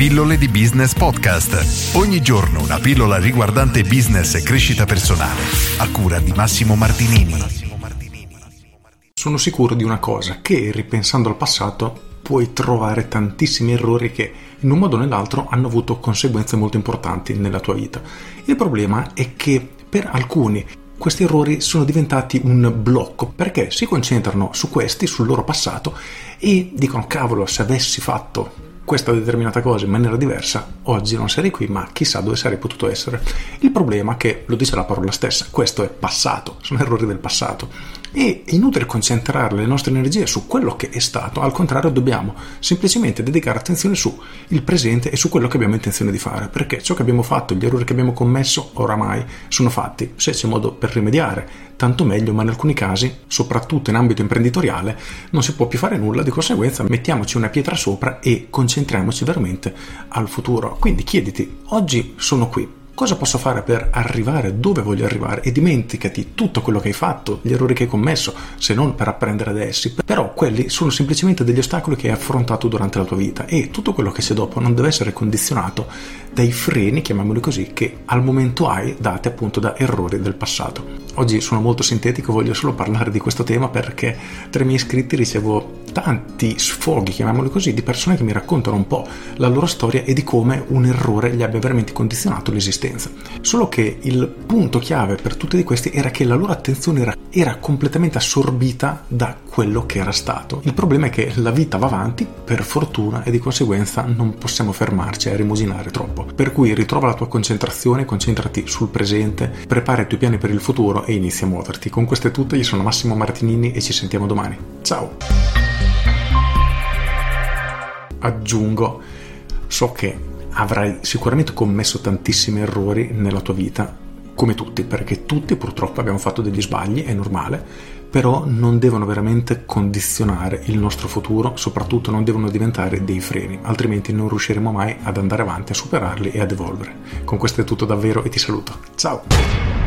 Pillole di Business Podcast. Ogni giorno una pillola riguardante business e crescita personale. A cura di Massimo Martinini. Sono sicuro di una cosa, che ripensando al passato puoi trovare tantissimi errori che in un modo o nell'altro hanno avuto conseguenze molto importanti nella tua vita. Il problema è che per alcuni questi errori sono diventati un blocco perché si concentrano su questi, sul loro passato e dicono cavolo se avessi fatto questa determinata cosa in maniera diversa, oggi non sarei qui, ma chissà dove sarei potuto essere. Il problema è che, lo dice la parola stessa, questo è passato, sono errori del passato. E è inutile concentrare le nostre energie su quello che è stato, al contrario dobbiamo semplicemente dedicare attenzione sul presente e su quello che abbiamo intenzione di fare, perché ciò che abbiamo fatto, gli errori che abbiamo commesso, oramai sono fatti. Se c'è modo per rimediare, tanto meglio, ma in alcuni casi, soprattutto in ambito imprenditoriale, non si può più fare nulla, di conseguenza mettiamoci una pietra sopra e concentriamoci veramente al futuro. Quindi chiediti, oggi sono qui, cosa posso fare per arrivare dove voglio arrivare e dimenticati tutto quello che hai fatto, gli errori che hai commesso, se non per apprendere da essi. Però quelli sono semplicemente degli ostacoli che hai affrontato durante la tua vita e tutto quello che c'è dopo non deve essere condizionato dai freni, chiamiamoli così, che al momento hai dati appunto da errori del passato. Oggi sono molto sintetico, voglio solo parlare di questo tema perché tra i miei iscritti ricevo tanti sfoghi, chiamiamoli così, di persone che mi raccontano un po' la loro storia e di come un errore gli abbia veramente condizionato l'esistenza. Solo che il punto chiave per tutti di questi era che la loro attenzione era, era completamente assorbita da quello che era stato. Il problema è che la vita va avanti, per fortuna, e di conseguenza non possiamo fermarci a rimusinare troppo. Per cui ritrova la tua concentrazione, concentrati sul presente, prepara i tuoi piani per il futuro e inizia a muoverti. Con questo è tutto, io sono Massimo Martinini e ci sentiamo domani. Ciao! Aggiungo, so che avrai sicuramente commesso tantissimi errori nella tua vita, come tutti, perché tutti purtroppo abbiamo fatto degli sbagli, è normale, però non devono veramente condizionare il nostro futuro, soprattutto non devono diventare dei freni, altrimenti non riusciremo mai ad andare avanti, a superarli e ad evolvere. Con questo è tutto davvero e ti saluto. Ciao!